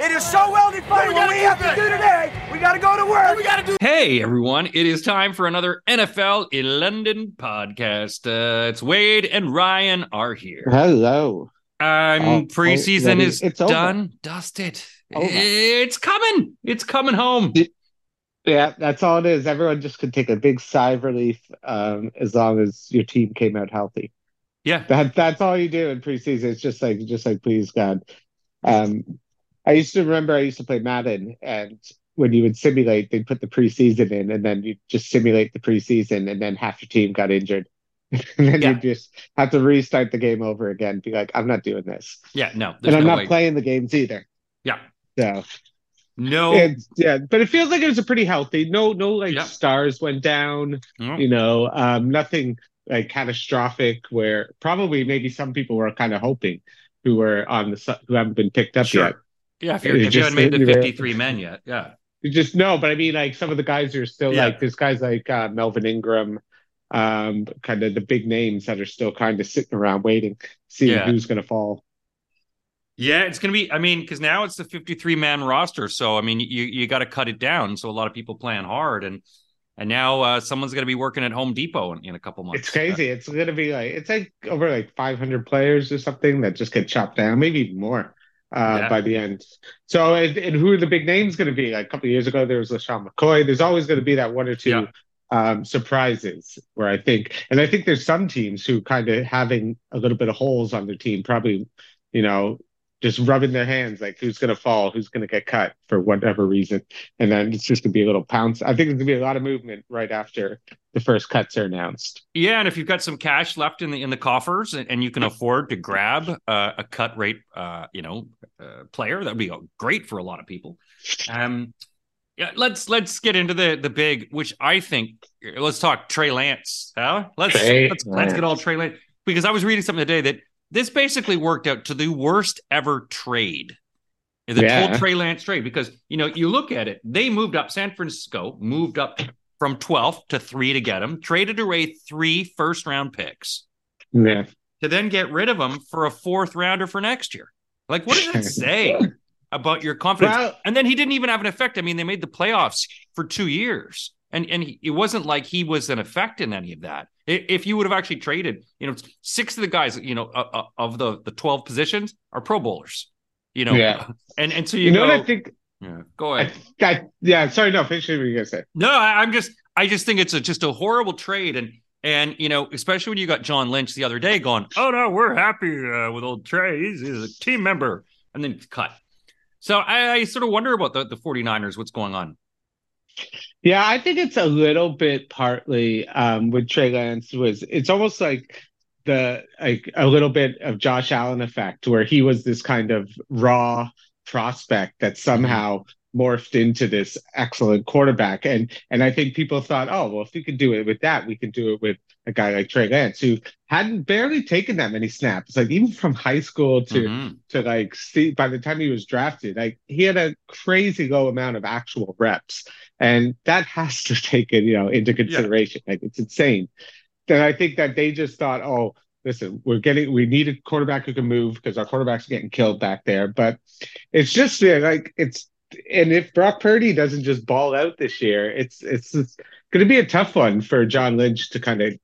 It is so well defined. What we have to do today, we got to go to work. We got to do. Hey everyone, it is time for another NFL in London podcast. Uh, it's Wade and Ryan are here. Hello. Um, Oh, preseason is it's over. done, dusted. Over. It's coming. It's coming home. Yeah, that's all it is. Everyone just could take a big sigh of relief um, as long as your team came out healthy. Yeah, That that's all you do in preseason. It's just like just like please God. Um, I used to remember I used to play Madden, and when you would simulate, they'd put the preseason in, and then you just simulate the preseason, and then half your team got injured, and then Yeah. you just have to restart the game over again. Be like, I'm not doing this, yeah. No, and I'm no not way. playing the games either. Yeah, So. no. It's, yeah, but it feels like it was a pretty healthy. No, no, like Yeah. stars went down. You know, um, nothing like catastrophic. Where probably maybe some people were kind of hoping who were on the who haven't been picked up Sure. yet. Yeah, if, if you haven't made the hit me there. 53 men yet, yeah. You just no, but I mean, like some of the guys are still Yeah. like there's guys like uh, Melvin Ingram, um, kind of the big names that are still kind of sitting around waiting, seeing Yeah. who's going to fall. Yeah, it's going to be. I mean, because now it's the 53 man roster, so I mean, you you got to cut it down. So a lot of people plan hard, and and now uh, someone's going to be working at Home Depot in, in a couple months. It's crazy. It's going to be like it's like over like 500 players or something that just get chopped down, maybe even more uh, Yeah. by the end. So, and, and who are the big names going to be? Like a couple of years ago, there was LeSean McCoy. There's always going to be that one or two Yeah. um, surprises where I think, and I think there's some teams who kind of having a little bit of holes on their team, probably, you know, just rubbing their hands like who's going to fall, who's going to get cut for whatever reason. And then it's just going to be a little pounce. I think there's going to be a lot of movement right after the first cuts are announced. Yeah, and if you've got some cash left in the in the coffers and, and you can afford to grab uh, a cut rate, uh, you know, uh, player, that would be great for a lot of people. Um, yeah, let's let's get into the the big, which I think let's talk Trey Lance. Huh? Let's Trey let's let's get all Trey Lance because I was reading something today that this basically worked out to the worst ever trade. The Yeah. Trey Lance trade because you know you look at it, they moved up. San Francisco moved up from 12th to three to get him, traded away three first round picks Yeah. to then get rid of him for a fourth rounder for next year. Like, what does that say about your confidence? Well- and then he didn't even have an effect. I mean, they made the playoffs for two years, and and he, it wasn't like he was an effect in any of that. I- If you would have actually traded, you know, six of the guys, you know, uh, uh, of the the twelve positions are Pro Bowlers, you know, Yeah. and and so you, You know go, I think? yeah, go I, ahead. I, yeah, sorry, no, finish what you were gonna say. No, I, I'm just I just think it's a, just a horrible trade, and and you know, especially when you got John Lynch the other day going, "Oh no, we're happy uh, with old Trey. He's, he's a team member," and then cut. So I, I sort of wonder about the, the 49ers, what's going on. Yeah, I think it's a little bit partly um, with Trey Lance was it's almost like the like a little bit of Josh Allen effect where he was this kind of raw prospect that somehow morphed into this excellent quarterback and and I think people thought, oh well, if we could do it with that, we could do it with a guy like Trey Lance who hadn't barely taken that many snaps, like even from high school to Mhm. to like see by the time he was drafted, like he had a crazy low amount of actual reps. And that has to take it, you know, into consideration. Like it's insane. Then I think that they just thought, oh, listen, we're getting we need a quarterback who can move because our quarterback's are getting killed back there. But it's just yeah, like it's and if Brock Purdy doesn't just ball out this year, it's it's, it's going to be a tough one for John Lynch to kind of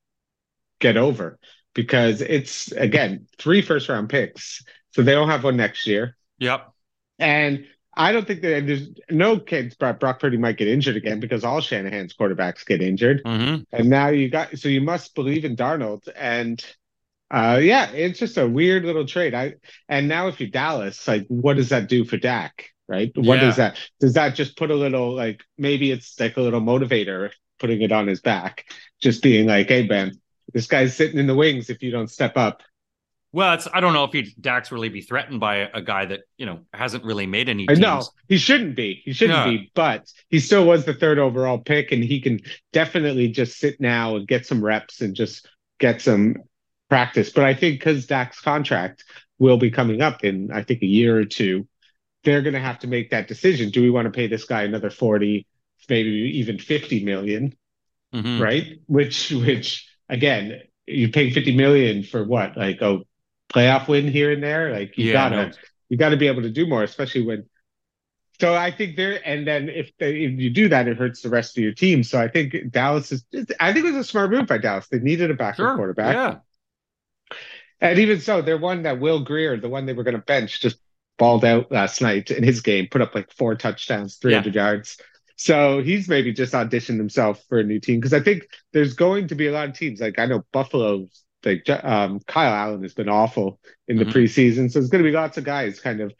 get over because it's again three first round picks, so they don't have one next year. Yep. And I don't think that there's no kids. Brock Purdy might get injured again because all Shanahan's quarterbacks get injured. hmm And now you got so you must believe in Darnold. And uh yeah, it's just a weird little trade. I and now if you're Dallas, like what does that do for Dak? Right? What does that does that just put a little like maybe it's like a little motivator putting it on his back, just being like, hey Ben, this guy's sitting in the wings if you don't step up. Well, it's I don't know if he Dax really be threatened by a, a guy that you know hasn't really made any. Teams. know he shouldn't be. He shouldn't Yeah. be, but he still was the third overall pick, and he can definitely just sit now and get some reps and just get some practice. But I think because Dax's contract will be coming up in, I think, a year or two, they're going to have to make that decision. Do we want to pay this guy another 40, maybe even 50 million, Mhm. right? Which, which again, you pay 50 million for what? Like a playoff win here and there? Like you Yeah, gotta, no. you got to be able to do more, especially when So I think there, and then if they, if you do that, it hurts the rest of your team. So I think Dallas is. I think it was a smart move by Dallas. They needed a backup sure. quarterback. Yeah. And even so, their one that Will Grier, the one they were going to bench, just balled out last night in his game, put up like four touchdowns, 300 yeah. yards. So he's maybe just auditioned himself for a new team because I think there's going to be a lot of teams. Like I know Buffalo's like um, Kyle Allen has been awful in the mm-hmm. preseason, so there's going to be lots of guys kind of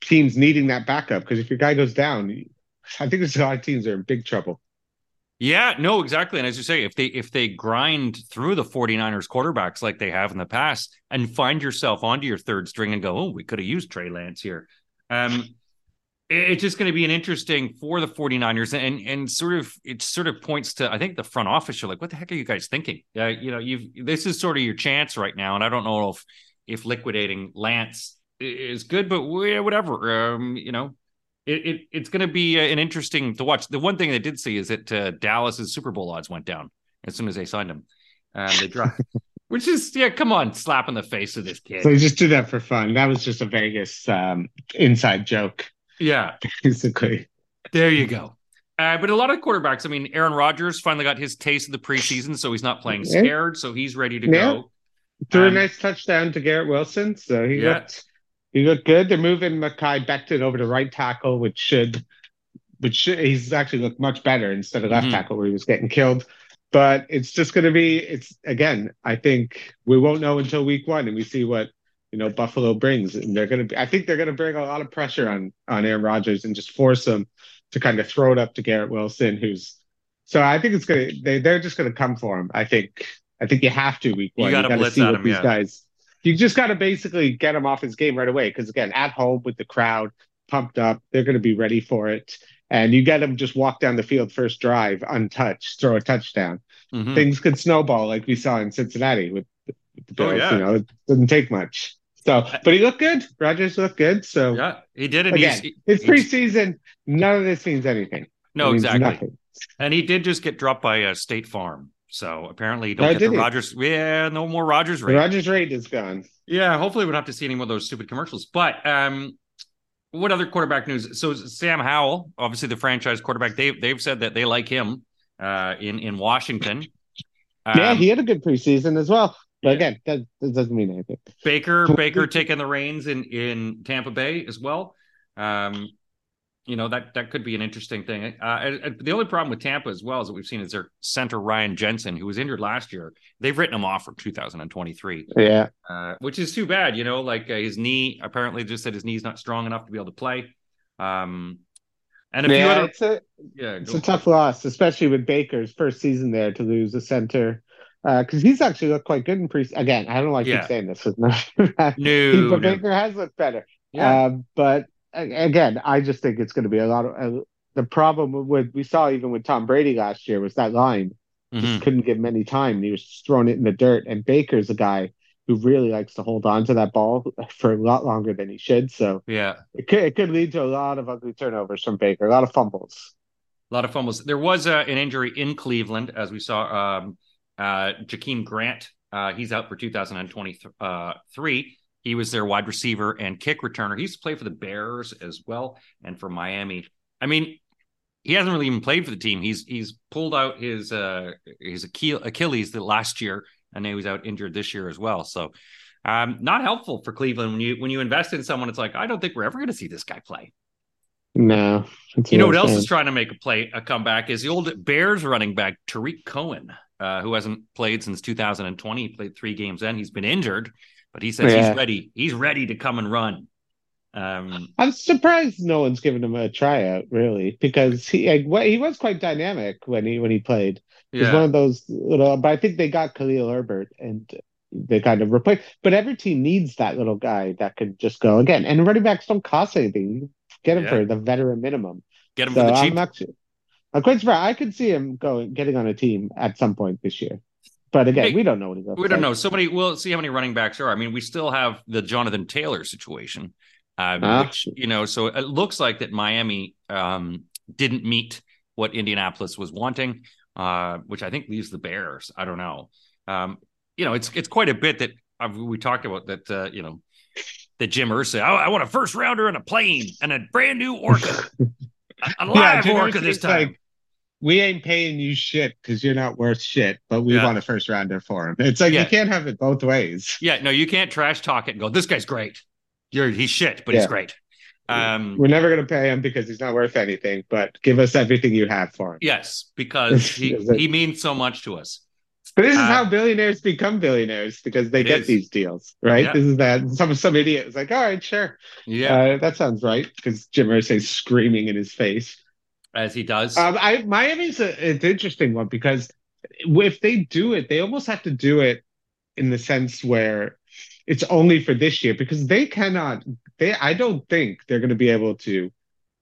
teams needing that backup because if your guy goes down, I think there's a lot of teams that are in big trouble. Yeah, no, exactly. And as you say, if they if they grind through the 49ers quarterbacks like they have in the past and find yourself onto your third string and go, oh, we could have used Trey Lance here. Um, it's just going to be an interesting for the 49ers and and sort of it sort of points to I think the front office are like what the heck are you guys thinking? Uh, you know, you've this is sort of your chance right now and I don't know if if liquidating Lance is good but whatever um, you know it, it it's going to be uh, an interesting to watch. The one thing I did see is that uh, Dallas's Super Bowl odds went down as soon as they signed him. Um, they dropped, which is yeah, come on, slap in the face of this kid. So just do that for fun. That was just a Vegas um, inside joke. Yeah, basically. There you go. Uh, but a lot of quarterbacks. I mean, Aaron Rodgers finally got his taste of the preseason, so he's not playing scared. So he's ready to yeah. go. Threw um, a nice touchdown to Garrett Wilson, so he yeah. got he looked good. They're moving Mekhi Becton over to right tackle, which should, which should, he's actually looked much better instead of left mm-hmm. tackle where he was getting killed. But it's just going to be, it's again, I think we won't know until week one and we see what, you know, Buffalo brings. And they're going to be, I think they're going to bring a lot of pressure on, on Aaron Rodgers and just force him to kind of throw it up to Garrett Wilson, who's, so I think it's going to, they, they're just going to come for him. I think, I think you have to week one. You got to see what him, these yeah. guys, you just got to basically get him off his game right away. Because again, at home with the crowd pumped up, they're going to be ready for it. And you get him just walk down the field first drive, untouched, throw a touchdown. Mm-hmm. Things could snowball like we saw in Cincinnati with, with the Bills. Oh, yeah. You know, it doesn't take much. So, but he looked good. Rodgers looked good. So yeah, he did. it. again, he's, it's preseason. None of this means anything. No, exactly. Nothing. And he did just get dropped by a State Farm. So apparently, you don't no, get the Rodgers. Yeah, no more Rodgers rate. The Rodgers rate is gone. Yeah, hopefully we don't have to see any more of those stupid commercials. But um, what other quarterback news? So Sam Howell, obviously the franchise quarterback, they've they've said that they like him uh, in in Washington. Um, yeah, he had a good preseason as well. But yeah. again, that, that, doesn't mean anything. Baker Baker taking the reins in in Tampa Bay as well. Um, you know that that could be an interesting thing. Uh, the only problem with Tampa as well as that we've seen is their center Ryan Jensen, who was injured last year. They've written him off for 2023. Yeah, uh, which is too bad. You know, like uh, his knee apparently just said his knee's not strong enough to be able to play. Um, and a yeah, few other, it's a yeah, it's a tough loss, especially with Baker's first season there to lose a center because uh, he's actually looked quite good in pre. Again, I don't like yeah. keep saying this. no, but no. Baker has looked better. Yeah. Uh, but again, I just think it's going to be a lot of uh, the problem with we saw even with Tom Brady last year was that line mm-hmm. just couldn't give him any time. He was throwing it in the dirt, and Baker's a guy who really likes to hold on to that ball for a lot longer than he should. So yeah, it could it could lead to a lot of ugly turnovers from Baker, a lot of fumbles. A lot of fumbles. There was uh, an injury in Cleveland, as we saw. Um, uh, Jakeem Grant, uh, he's out for 2023. Uh, he was their wide receiver and kick returner. He used to play for the Bears as well and for Miami. I mean, he hasn't really even played for the team. He's he's pulled out his uh his Achilles the last year, and he was out injured this year as well. So, um, not helpful for Cleveland when you when you invest in someone. It's like I don't think we're ever going to see this guy play. No, you know what else is trying to make a play a comeback is the old Bears running back Tarik Cohen, uh, who hasn't played since 2020. He played three games then. He's been injured, but he says yeah. he's ready. He's ready to come and run. Um, I'm surprised no one's given him a tryout, really, because he like, he was quite dynamic when he when he played. He's yeah. one of those little, but I think they got Khalil Herbert and they kind of replaced. But every team needs that little guy that could just go again. And running backs don't cost anything. Get him yeah. for the veteran minimum. Get him so for the cheap. I'm, actually, Quite surprised. I could see him going getting on a team at some point this year. But again, hey, we don't know what he's. Up to. We don't know. Somebody. We'll see how many running backs are. I mean, we still have the Jonathan Taylor situation, uh, uh, which you know. So it looks like that Miami um, didn't meet what Indianapolis was wanting, uh, which I think leaves the Bears. I don't know. Um, you know, it's it's quite a bit that I've, we talked about that. Uh, you know, that Jim Irsay, I, I want a first rounder and a plane and a brand new Orca, a, a live Jim Orca this time. like, we ain't paying you shit because you're not worth shit, but we Yeah. want a first rounder for him. It's like Yeah. you can't have it both ways. yeah, no, you can't trash talk it and go, this guy's great. You're he's shit, but he's great. Um, We're never going to pay him because he's not worth anything, but give us everything you have for him. yes, because he, he means so much to us. But this is Uh, how billionaires become billionaires because they get is. these deals, right? Yeah. This is that some some idiot is like, all right, sure, Yeah, uh, that sounds right because Jim Irsay's screaming in his face. as he does. Um, I Miami's a, an interesting one because if they do it, they almost have to do it in the sense where it's only for this year because they cannot. They I don't think they're going to be able to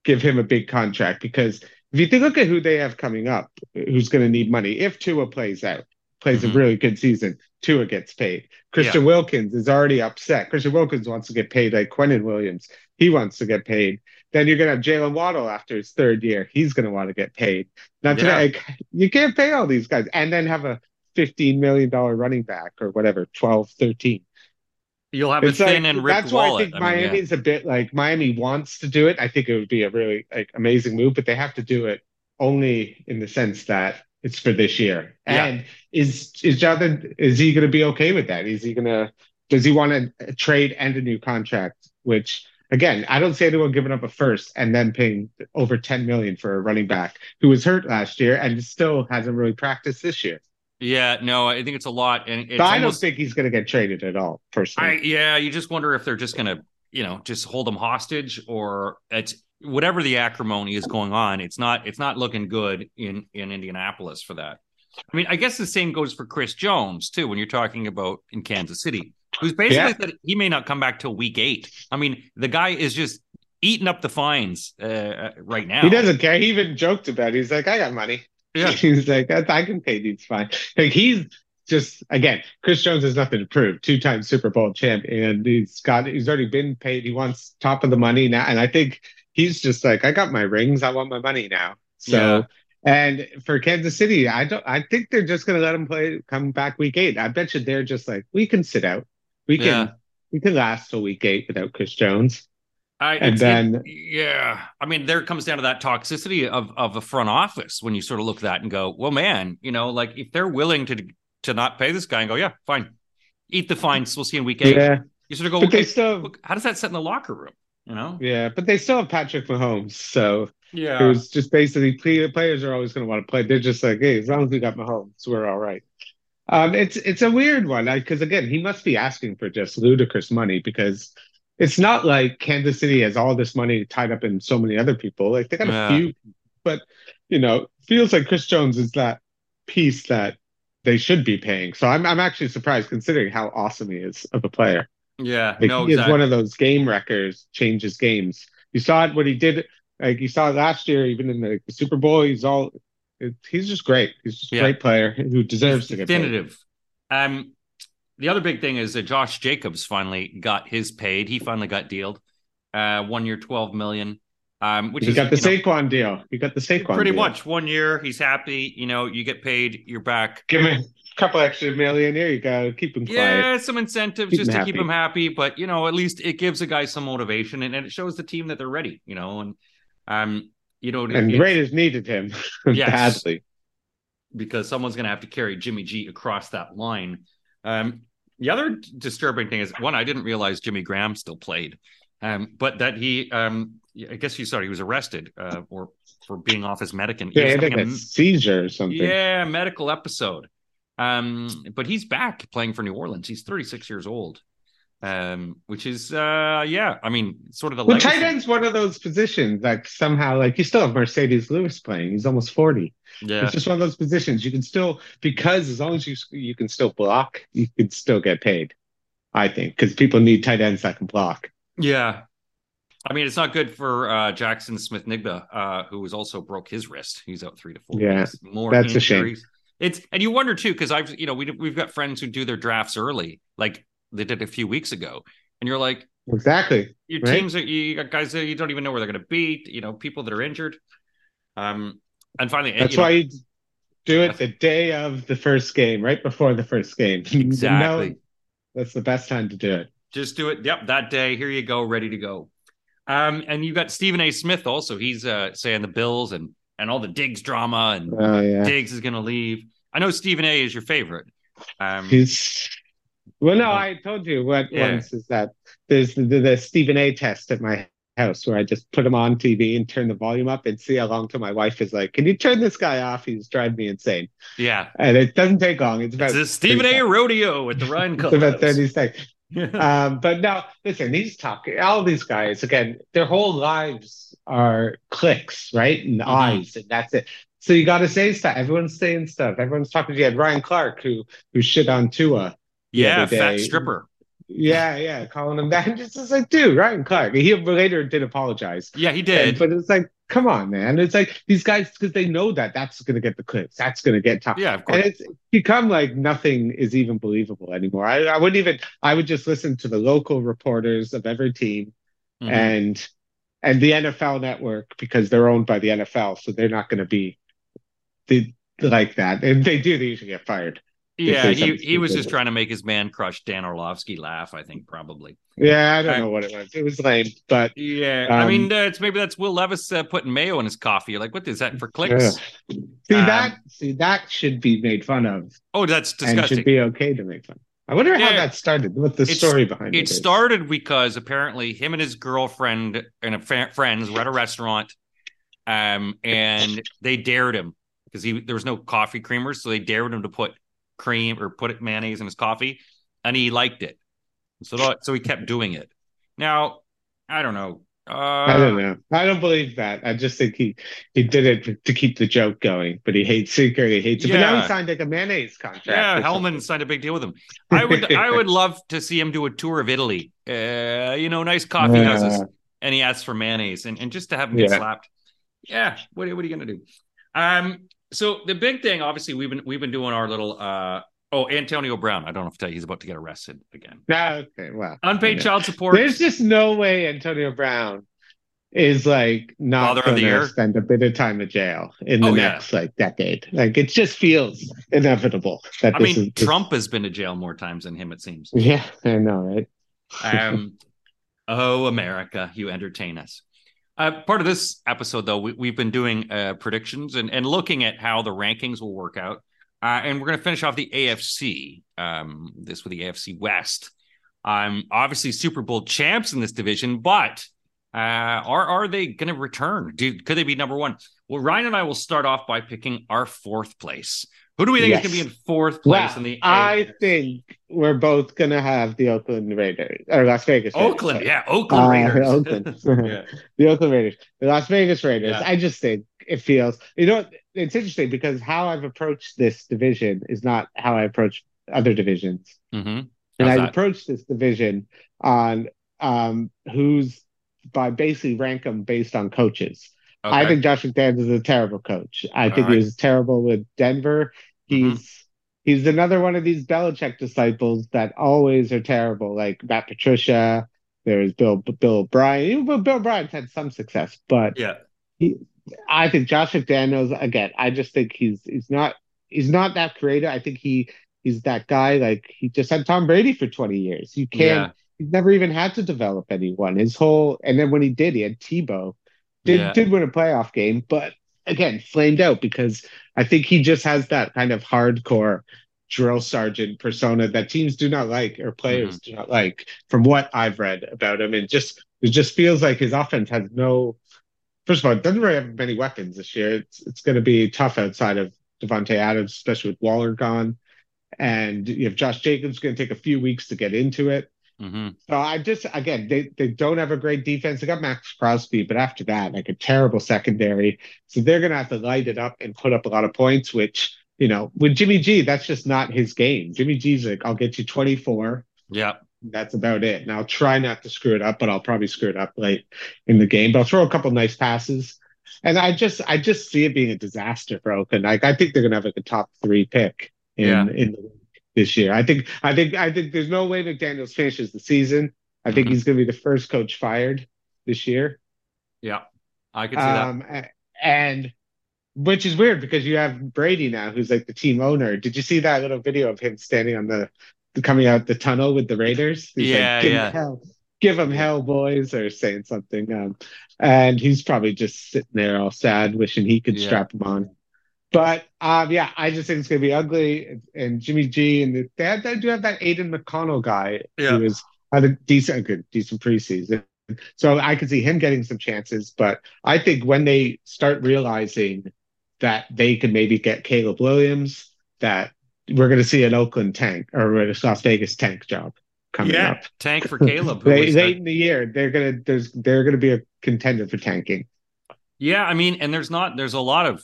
give him a big contract because if you think, look at who they have coming up, who's going to need money if Tua plays out, plays Mhm. a really good season, Tua gets paid. Christian Wilkins is already upset. Christian Wilkins wants to get paid like Quinnen Williams. He wants to get paid. Then you're to have Jaylen Waddle after his third year. He's going to want to get paid. Now, Yeah. like, you can't pay all these guys and then have a $15 million running back or whatever, 12, 13. You'll have a It's thin like, and ripped that's why wallet. I think I mean, yeah. Miami's a bit like Miami wants to do it. I think it would be a really like amazing move, but they have to do it only in the sense that it's for this year. Yeah. And is is Jonathan is he going to be okay with that? Is he going to does he want a trade and a new contract? Which again, I don't see anyone giving up a first and then paying over 10 million for a running back who was hurt last year and still hasn't really practiced this year. Yeah, no, I think it's a lot, and it's But I don't think he's going to get traded at all, personally. I yeah, you just wonder if they're just gonna, you know, just hold him hostage, or it's whatever the acrimony is going on. It's not, it's not looking good in in Indianapolis for that. I mean, I guess the same goes for Chris Jones too. When you're talking about in Kansas City, who's basically Yeah. said he may not come back till week eight. I mean, the guy is just eating up the fines uh, right now. He doesn't care. He even joked about it. He's like, I got money. Yeah. He's like, I, I can pay these fines. Like he's just again, Chris Jones has nothing to prove. Two time Super Bowl champ, and he's got he's already been paid. He wants top of the money now, and I think he's just like, I got my rings. I want my money now. So. And for Kansas City, I don't. I think they're just going to let him play. Come back week eight. I bet you they're just like, we can sit out. We can. Yeah. We can last till week eight without Chris Jones. I, And then- it- yeah, I mean, there comes down to that toxicity of of the front office when you sort of look at that and go, well, man, you know, like if they're willing to to not pay this guy and go, yeah, fine, eat the fines, we'll see you in week eight. Yeah, You sort of go, okay, still. look, how does that set in the locker room? You know? Yeah, but they still have Patrick Mahomes, so Yeah, it was just basically play- players are always going to want to play. They're just like, hey, as long as we got Mahomes, we're all right. Um, it's it's a weird one because again, he must be asking for just ludicrous money because it's not like Kansas City has all this money tied up in so many other people. Like they got a few, but you know, feels like Chris Jones is that piece that they should be paying. So I'm I'm actually surprised considering how awesome he is of a player. Yeah, Like no, he is one of those game wreckers, changes games. You saw it what he did. Like you saw last year, even in the Super Bowl. He's all. He's just great. He's just a great player who deserves to get paid. definitive. Um, the other big thing is that Josh Jacobs finally got his paid. He finally got dealed, uh, one year, twelve million. Um, which He is got the you know, Saquon deal. He got the Saquon. pretty deal. much one year. He's happy. You know, you get paid. You're back. Give a couple extra million. Here you go. Keep him quiet. Yeah, some incentives Keep just to keep happy. him happy, but you know, at least it gives a guy some motivation and, and it shows the team that they're ready. You know, and um, you know, And it- Raiders needed him Yes. badly. because someone's going to have to carry Jimmy G across that line. Um, the other disturbing thing is one, I didn't realize Jimmy Graham still played, um, but that he, um, I guess you saw he was arrested uh, or for being off his medic He Yeah, he had having like a seizure or something. yeah, medical episode. Um, but he's back playing for New Orleans. He's 36 years old. Um, which is uh yeah, I mean, sort of the Well, legacy. tight end's one of those positions like somehow like you still have Marcedes Lewis playing. He's almost forty. Yeah. It's just one of those positions you can still because as long as you you can still block, you can still get paid. I think because people need tight ends that can block. Yeah. I mean, it's not good for uh, Jaxon Smith-Njigba, uh, who was also broke his wrist. He's out three to four Yeah, weeks. More that's a shame. It's and you wonder too because I've you know we we've got friends who do their drafts early, like they did a few weeks ago, and you're like, Exactly. your Right. teams are you got guys that you don't even know where they're going to beat. You know, people that are injured. Um, and finally, That's you know, why you do it the day of the first game, right before the first game. Exactly. No, that's the best time to do it. Just do it. Yep, that day. Here you go, ready to go. Um, and you got Stephen A. Smith also. He's uh saying the Bills and and all the Diggs drama and Oh yeah. Diggs is gonna leave. I know Stephen A. is your favorite. Um, He's well, no, I told you what yeah. once is that there's the, the, Stephen A. test at my house where I just put him on TV and turn the volume up and see how long till my wife is like, "Can you turn this guy off? He's driving me insane." yeah, And it doesn't take long. It's about it's a Stephen 30 A. rodeo with the Ryan It's about 30 seconds. Um, but no, listen, these talking, all these guys, again, their whole lives are clicks, right? And Mhm. eyes, and that's it. So you got to say stuff. Everyone's saying stuff. Everyone's talking to you. had Ryan Clark, who who shit on Tua. yeah, fat stripper. Yeah, yeah, calling him that. Just it's like, dude, Ryan Clark. He later did apologize. Yeah, he And- did. but it's like, come on, man. It's like these guys, because they know that that's going to get the clicks. That's going to get top. yeah, of course. And it's become like nothing is even believable anymore. I, I wouldn't even, I would just listen to the local reporters of every team Mhm. and and the NFL network because they're owned by the NFL. So they're not going to be the, like that. And if they do, they usually get fired. yeah, he he was just trying to make his man crush Dan Orlovsky laugh. I think probably. Yeah, I don't I- know what it was. It was lame, but Yeah, I Um, mean, uh, it's maybe that's Will Levis uh, putting mayo in his coffee. You're like, what is that for yeah. clicks? see Um, that, see that should be made fun of Oh, that's and disgusting. should be okay to make fun. I wonder how that started. What the It's- story behind it It is. started because apparently him and his girlfriend and a fa- friends were at a restaurant, um, and they dared him because he there was no coffee creamers, so they dared him to put cream or put mayonnaise in his coffee, and he liked it, so so he kept doing it. Now, I don't know. Uh, I don't know. I don't believe that. I just think he he did it to keep the joke going, but he hates secretly hates it. But now he signed like a mayonnaise contract. Yeah, Hellmann something. signed a big deal with him. I would I would love to see him do a tour of Italy. Uh, you know, nice coffee Yeah. houses, and he asks for mayonnaise, and, and just to have him get Yeah. slapped. Yeah, what, what are you gonna do? Um, so the big thing, obviously, we've been we've been doing our little uh oh Antonio Brown. I don't know if to tell you he's about to get arrested again. No, okay, well, Unpaid child support. There's just no way Antonio Brown is like not going to spend a bit of time in jail in the Oh, yeah. next like decade. Like it just feels inevitable that I this mean, is Trump has been to jail more times than him. It seems. Yeah, I know, right? Um, oh, America, you entertain us. Uh, part of this episode, though, we, we've been doing uh, predictions and, and looking at how the rankings will work out. Uh, and we're going to finish off the AFC, um, this with the AFC West. Um, obviously, Super Bowl champs in this division, but uh, are are they going to return? Do, could they be number one? Well, Ryan and I will start off by picking our fourth place. Who do we think is going to be in fourth place Well, in the I think we're both going to have the Oakland Raiders or Las Vegas. Raiders, Oakland? sorry. Yeah, Oakland Uh, Raiders. Oakland. yeah. the Oakland Raiders, the Las Vegas Raiders. Yeah. I just think it feels, you know, it's interesting because how I've approached this division is not how I approach other divisions. Mm-hmm. And I approached this division on um, who's by basically rank them based on coaches. I think Josh McDaniels is a terrible coach. I All think right. he was terrible with Denver. Mhm. He's he's another one of these Belichick disciples that always are terrible, like Matt Patricia. There's Bill Bill O'Brien. Even Bill, Bill O'Brien's had some success, but Yeah. I think Josh McDaniels again. I just think he's he's not he's not that creative. I think he he's that guy like he just had Tom Brady for 20 years. You can't. Yeah. He's never even had to develop anyone. His whole and then when he did, he had Tebow. Did Yeah. did win a playoff game, but again flamed out because I think he just has that kind of hardcore drill sergeant persona that teams do not like or players Mm-hmm. do not like. From what I've read about him, and just it just feels like his offense has no. First of all, it doesn't really have many weapons this year. It's it's going to be tough outside of Davante Adams, especially with Waller gone, and you have Josh Jacobs going to take a few weeks to get into it. hmm So I just again they they don't have a great defense. They got Maxx Crosby, but after that, like a terrible secondary. So they're gonna have to light it up and put up a lot of points, which you know, with Jimmy G, that's just not his game. Jimmy G's like, I'll get you 24. Yeah. That's about it. And I'll try not to screw it up, but I'll probably screw it up late in the game. But I'll throw a couple nice passes. And I just I just see it being a disaster for Oakland. Like I think they're gonna have like a top three pick in Yeah. in the league this year. I think I think I think there's no way McDaniels finishes the season. I think Mhm. he's gonna be the first coach fired this year. Yeah. I could see that. Um a- and which is weird because you have Brady now who's like the team owner. Did you see that little video of him standing on the coming out the tunnel with the Raiders. He's yeah, like, give yeah. Him hell, give them hell, boys, or saying something. Um, and he's probably just sitting there all sad, wishing he could Yeah. strap him on. But um, yeah, I just think it's gonna be ugly. And Jimmy G and the, they, have, they do have that Aidan O'Connell guy Yeah. who was had a decent, good, decent preseason. So I could see him getting some chances. But I think when they start realizing that they could maybe get Caleb Williams, that we're going to see an Oakland tank or a Las Vegas tank job coming Yeah, up. tank for Caleb. They, was late the- in the year, they're gonna there's they're gonna be a contender for tanking. Yeah, I mean, and there's not there's a lot of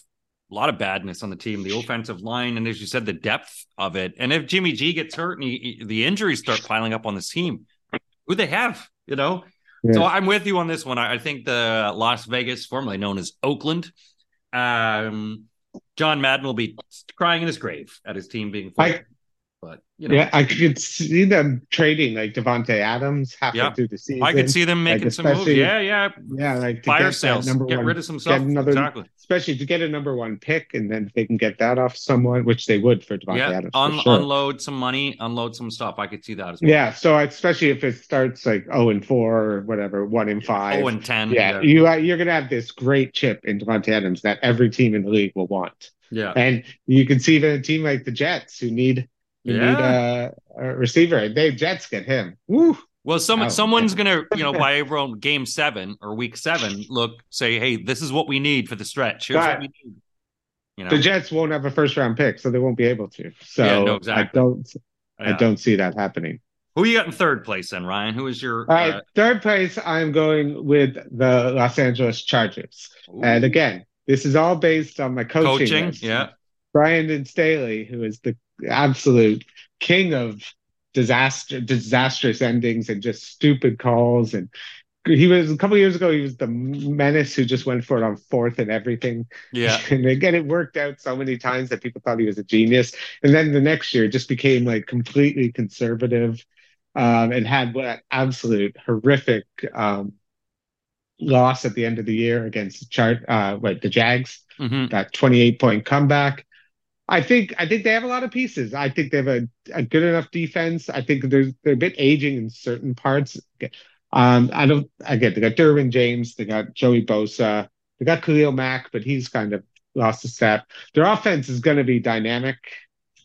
a lot of badness on the team, the offensive line, and as you said, the depth of it. And if Jimmy G gets hurt and he, he- the injuries start piling up on this team, who they have, you know? Yeah. So I'm with you on this one. I, I think the Las Vegas, formerly known as Oakland, um, John Madden will be crying in his grave at his team being I- fired. But you know, Yeah, I could see them trading like Davante Adams halfway Yeah. through the season. I could see them like, making some moves. Yeah, yeah, yeah, like fire sales, number get one, rid of some stuff. another, exactly. Especially to get a number one pick, and then if they can get that off someone, which they would for Davante Yeah, Adams. un- sure. unload some money, unload some stuff. I could see that as well. Yeah, so especially if it starts like zero and four or whatever, one and five. Oh, and ten. yeah, you uh, you're gonna have this great chip in Davante Adams that every team in the league will want, yeah. and you can see even a team like the Jets who need who need a, a receiver. They Jets get him. Woo! Well, someone Oh, someone's gonna, you know, by around game seven or week seven, look, say, hey, this is what we need for the stretch. Here's what we need. You know, The Jets won't have a first round pick, so they won't be able to. So Yeah, no, I don't I don't see that happening. Who you got in third place then, Ryan? Who is your All right, uh, third place, I'm going with the Los Angeles Chargers. And again, this is all based on my coaching. coaching? Yeah. Brandon Staley, who is the absolute king of disaster, disastrous endings and just stupid calls. And he was a couple years ago, he was the menace who just went for it on fourth and everything. Yeah. And again, it worked out so many times that people thought he was a genius. And then the next year, it just became like completely conservative um, and had what absolute horrific um, loss at the end of the year against the chart, uh, what the Jags hmm that 28 point comeback. I think I think they have a lot of pieces. I think they have a, a good enough defense. I think there's they're a bit aging in certain parts. Um, I don't again they got Derwin James, they got Joey Bosa, they got Khalil Mack, but he's kind of lost a step. Their offense is going to be dynamic,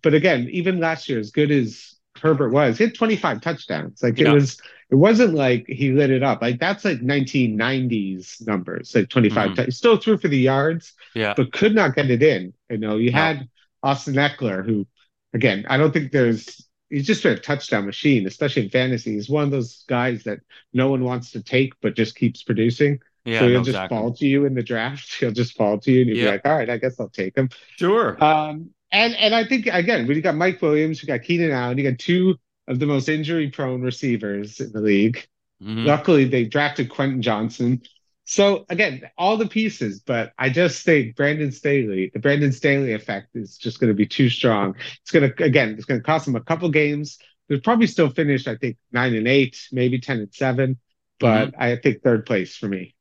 but again, even last year, as good as Herbert was, he had 25 touchdowns. Like Yeah. it was, it wasn't like he lit it up. Like that's like 1990s numbers, like 25. Mhm. tou- Still threw for the yards, Yeah. but could not get it in. You know, you No. had Austin Ekeler, who, again, I don't think there's. He's just a touchdown machine, especially in fantasy. He's one of those guys that no one wants to take, but just keeps producing. Yeah. so he'll no, just exactly. fall to you in the draft. He'll just fall to you, and you'll Yeah. be like, "All right, I guess I'll take him." Sure. Um, and and I think again, we got Mike Williams, we got Keenan Allen, you got two of the most injury-prone receivers in the league. Mhm. Luckily, they drafted Quentin Johnston. So again, all the pieces, but I just think Brandon Staley, the Brandon Staley effect is just going to be too strong. It's going to again, it's going to cost them a couple games. They'll probably still finish, I think, nine and eight, maybe ten and seven, but I think third place for me.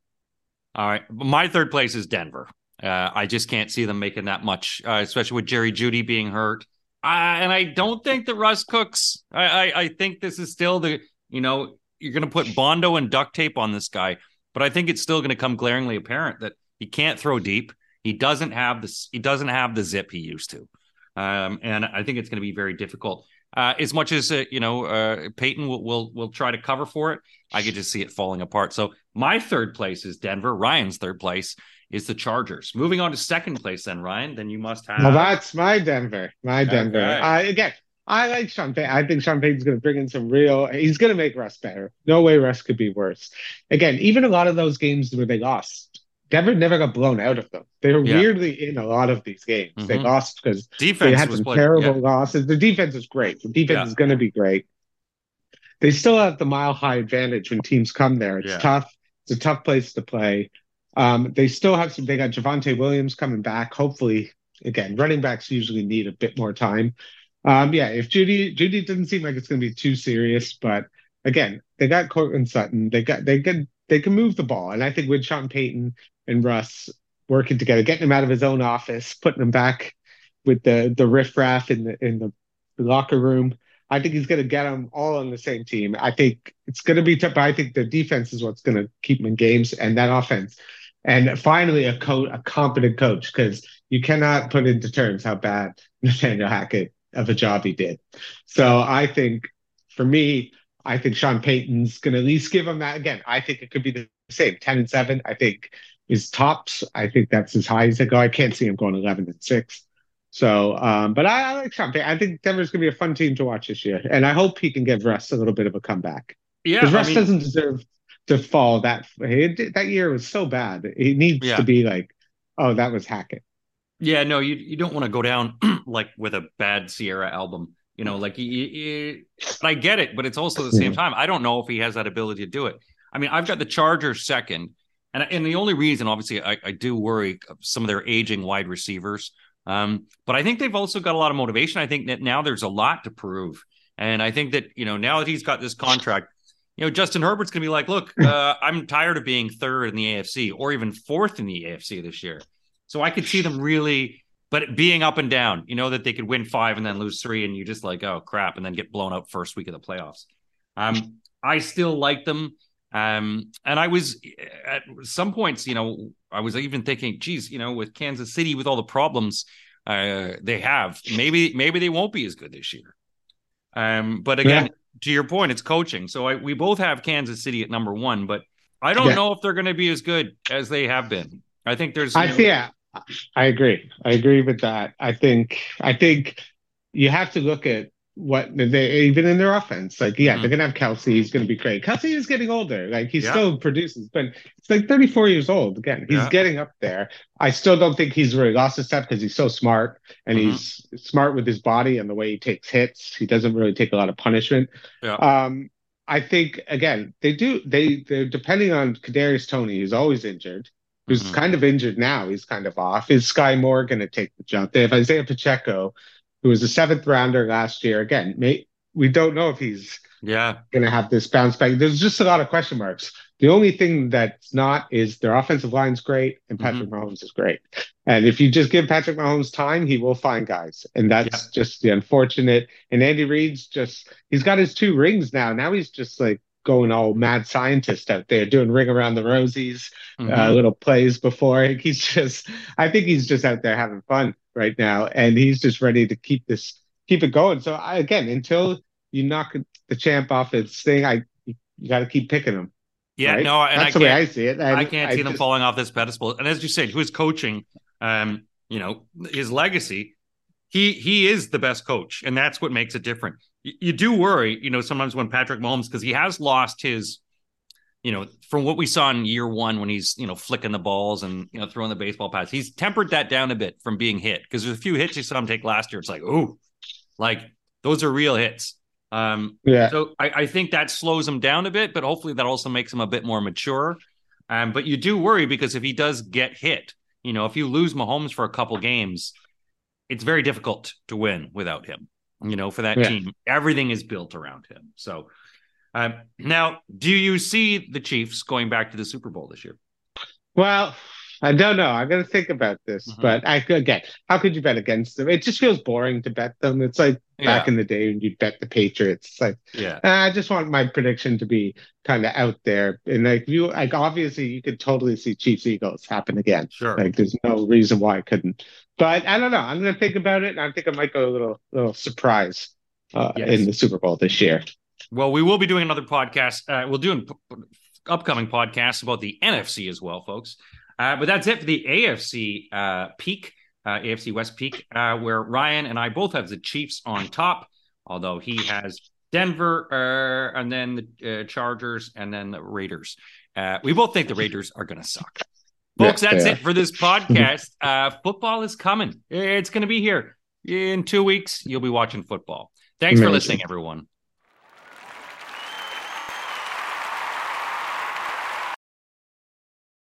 All right. My third place is Denver. Uh, I just can't see them making that much, uh, especially with Jerry Jeudy being hurt. Uh, and I don't think that Russ Cooks. I, I, I think this is still the you know you're going to put Bondo and duct tape on this guy, but I think it's still going to come glaringly apparent that he can't throw deep. He doesn't have this. He doesn't have the zip he used to, um, and I think it's going to be very difficult. Uh, as much as uh, you know, uh, Payton will, will will try to cover for it. I could just see it falling apart. So my third place is Denver. Ryan's third place is the Chargers. Moving on to second place, then Ryan. Then you must have. Well, that's my Denver. My Denver. Okay. I again, I like Sean Payton. I think Sean Payton's going to bring in some real. He's going to make Russ better. No way Russ could be worse. Again, even a lot of those games where they lost, Denver never got blown out of them. They were Yeah. weirdly in a lot of these games. They Mhm. lost because defense they had some terrible yeah. losses. The defense is great. The defense Yeah. is going to be great. They still have the mile high advantage when teams come there. It's tough. It's a tough place to play. Um, they still have some. They got Javonte Williams coming back. Hopefully, again, running backs usually need a bit more time. Um, yeah, if Jeudy Jeudy doesn't seem like it's going to be too serious, but again, they got Courtland Sutton. They got they can they can move the ball, and I think with Sean Payton and Russ working together, getting him out of his own office, putting him back with the the riffraff in the in the locker room. I think he's going to get them all on the same team. I think it's going to be tough, but I think the defense is what's going to keep them in games and that offense. And finally, a coach, a competent coach, because you cannot put into terms how bad Nathaniel Hackett of a job he did. So I think for me, I think Sean Payton's going to at least give him that again. I think it could be the same 10 and 7. I think is tops. I think that's as high as they go. I can't see him going 11 and 6. So, um, but I, I like Sean Payton. I think Denver's going to be a fun team to watch this year. And I hope he can give Russ a little bit of a comeback. Yeah. Because Russ I mean, doesn't deserve to fall that. that year was so bad. He needs yeah. to be like, oh, that was Hackett. Yeah, no, you you don't want to go down like with a bad Sierra album. You know, like you, you, I get it, but it's also at the same time, I don't know if he has that ability to do it. I mean, I've got the Chargers second, and and the only reason, obviously, I, I do worry some of their aging wide receivers. Um, but I think they've also got a lot of motivation. I think that now there's a lot to prove, and I think that you know now that he's got this contract, you know, Justin Herbert's going to be like, look, uh, I'm tired of being third in the AFC or even fourth in the AFC this year. So I could see them really, but being up and down, you know, that they could win five and then lose three, and you just like, oh crap, and then get blown out first week of the playoffs. Um, I still like them. Um, and I was at some points, you know, I was even thinking, geez, you know, with Kansas City, with all the problems uh, they have, maybe maybe they won't be as good this year. Um, but again, yeah. to your point, it's coaching. So I, we both have Kansas City at number one, but I don't yeah. know if they're going to be as good as they have been. I think there's. I know, yeah, I agree. I agree with that. I think I think you have to look at what they even in their offense. Like, yeah, mm-hmm. they're gonna have Kelce. He's gonna be great. Kelce is getting older. Like, he yeah. still produces, but it's like 34 years old. Again, he's yeah. getting up there. I still don't think he's really lost his step because he's so smart and mm-hmm. he's smart with his body and the way he takes hits. He doesn't really take a lot of punishment. Yeah. Um, I think again they do they they're depending on Kadarius Toney, who's always injured who's mm-hmm. kind of injured now. He's kind of off. Is Skyy Moore going to take the jump? They have Isaiah Pacheco, who was a seventh rounder last year. Again, may, we don't know if he's yeah going to have this bounce back. There's just a lot of question marks. The only thing that's not is their offensive line's great and Patrick mm-hmm. Mahomes is great. And if you just give Patrick Mahomes time, he will find guys. And that's yeah. just the unfortunate. And Andy Reid's just, he's got his two rings now. Now he's just like going all mad scientist out there doing ring around the rosies, uh, mm-hmm. uh, little plays before. He's just, I think he's just out there having fun right now, and he's just ready to keep this, keep it going. So I, again, until you knock the champ off its thing, I you got to keep picking him. Yeah, right? no, and that's I the way I see it. I, I can't I see just, them falling off this pedestal. And as you said, who's coaching? Um, you know, his legacy. He he is the best coach, and that's what makes it different you do worry, you know, sometimes when Patrick Mahomes, because he has lost his, you know, from what we saw in year one when he's, you know, flicking the balls and, you know, throwing the baseball pass, he's tempered that down a bit from being hit because there's a few hits you saw him take last year. It's like, oh, like those are real hits. Um, yeah. So I, I think that slows him down a bit, but hopefully that also makes him a bit more mature. Um, but you do worry because if he does get hit, you know, if you lose Mahomes for a couple games, it's very difficult to win without him you know, for that yeah. team. Everything is built around him. So uh, now, do you see the Chiefs going back to the Super Bowl this year? Well, I don't know. I'm going to think about this, mm-hmm. but I again, how could you bet against them? It just feels boring to bet them. It's like yeah. back in the day when you bet the Patriots. It's like, yeah, I just want my prediction to be kind of out there. And like you, like obviously, you could totally see Chiefs Eagles happen again. Sure. Like there's no reason why I couldn't. But I don't know. I'm going to think about it, and I think I might go a little little surprise uh, yes. in the Super Bowl this year. Well, we will be doing another podcast. Uh, we'll do an upcoming podcast about the NFC as well, folks. Uh, but that's it for the AFC uh, Peek, uh, AFC West Peek, uh, where Ryan and I both have the Chiefs on top, although he has Denver uh, and then the uh, Chargers and then the Raiders. we both think the Raiders are going to suck. Folks, that's yeah. it for this podcast. uh, football is coming. It's going to be here in two weeks. You'll be watching football. Thanks Amazing. for listening, everyone.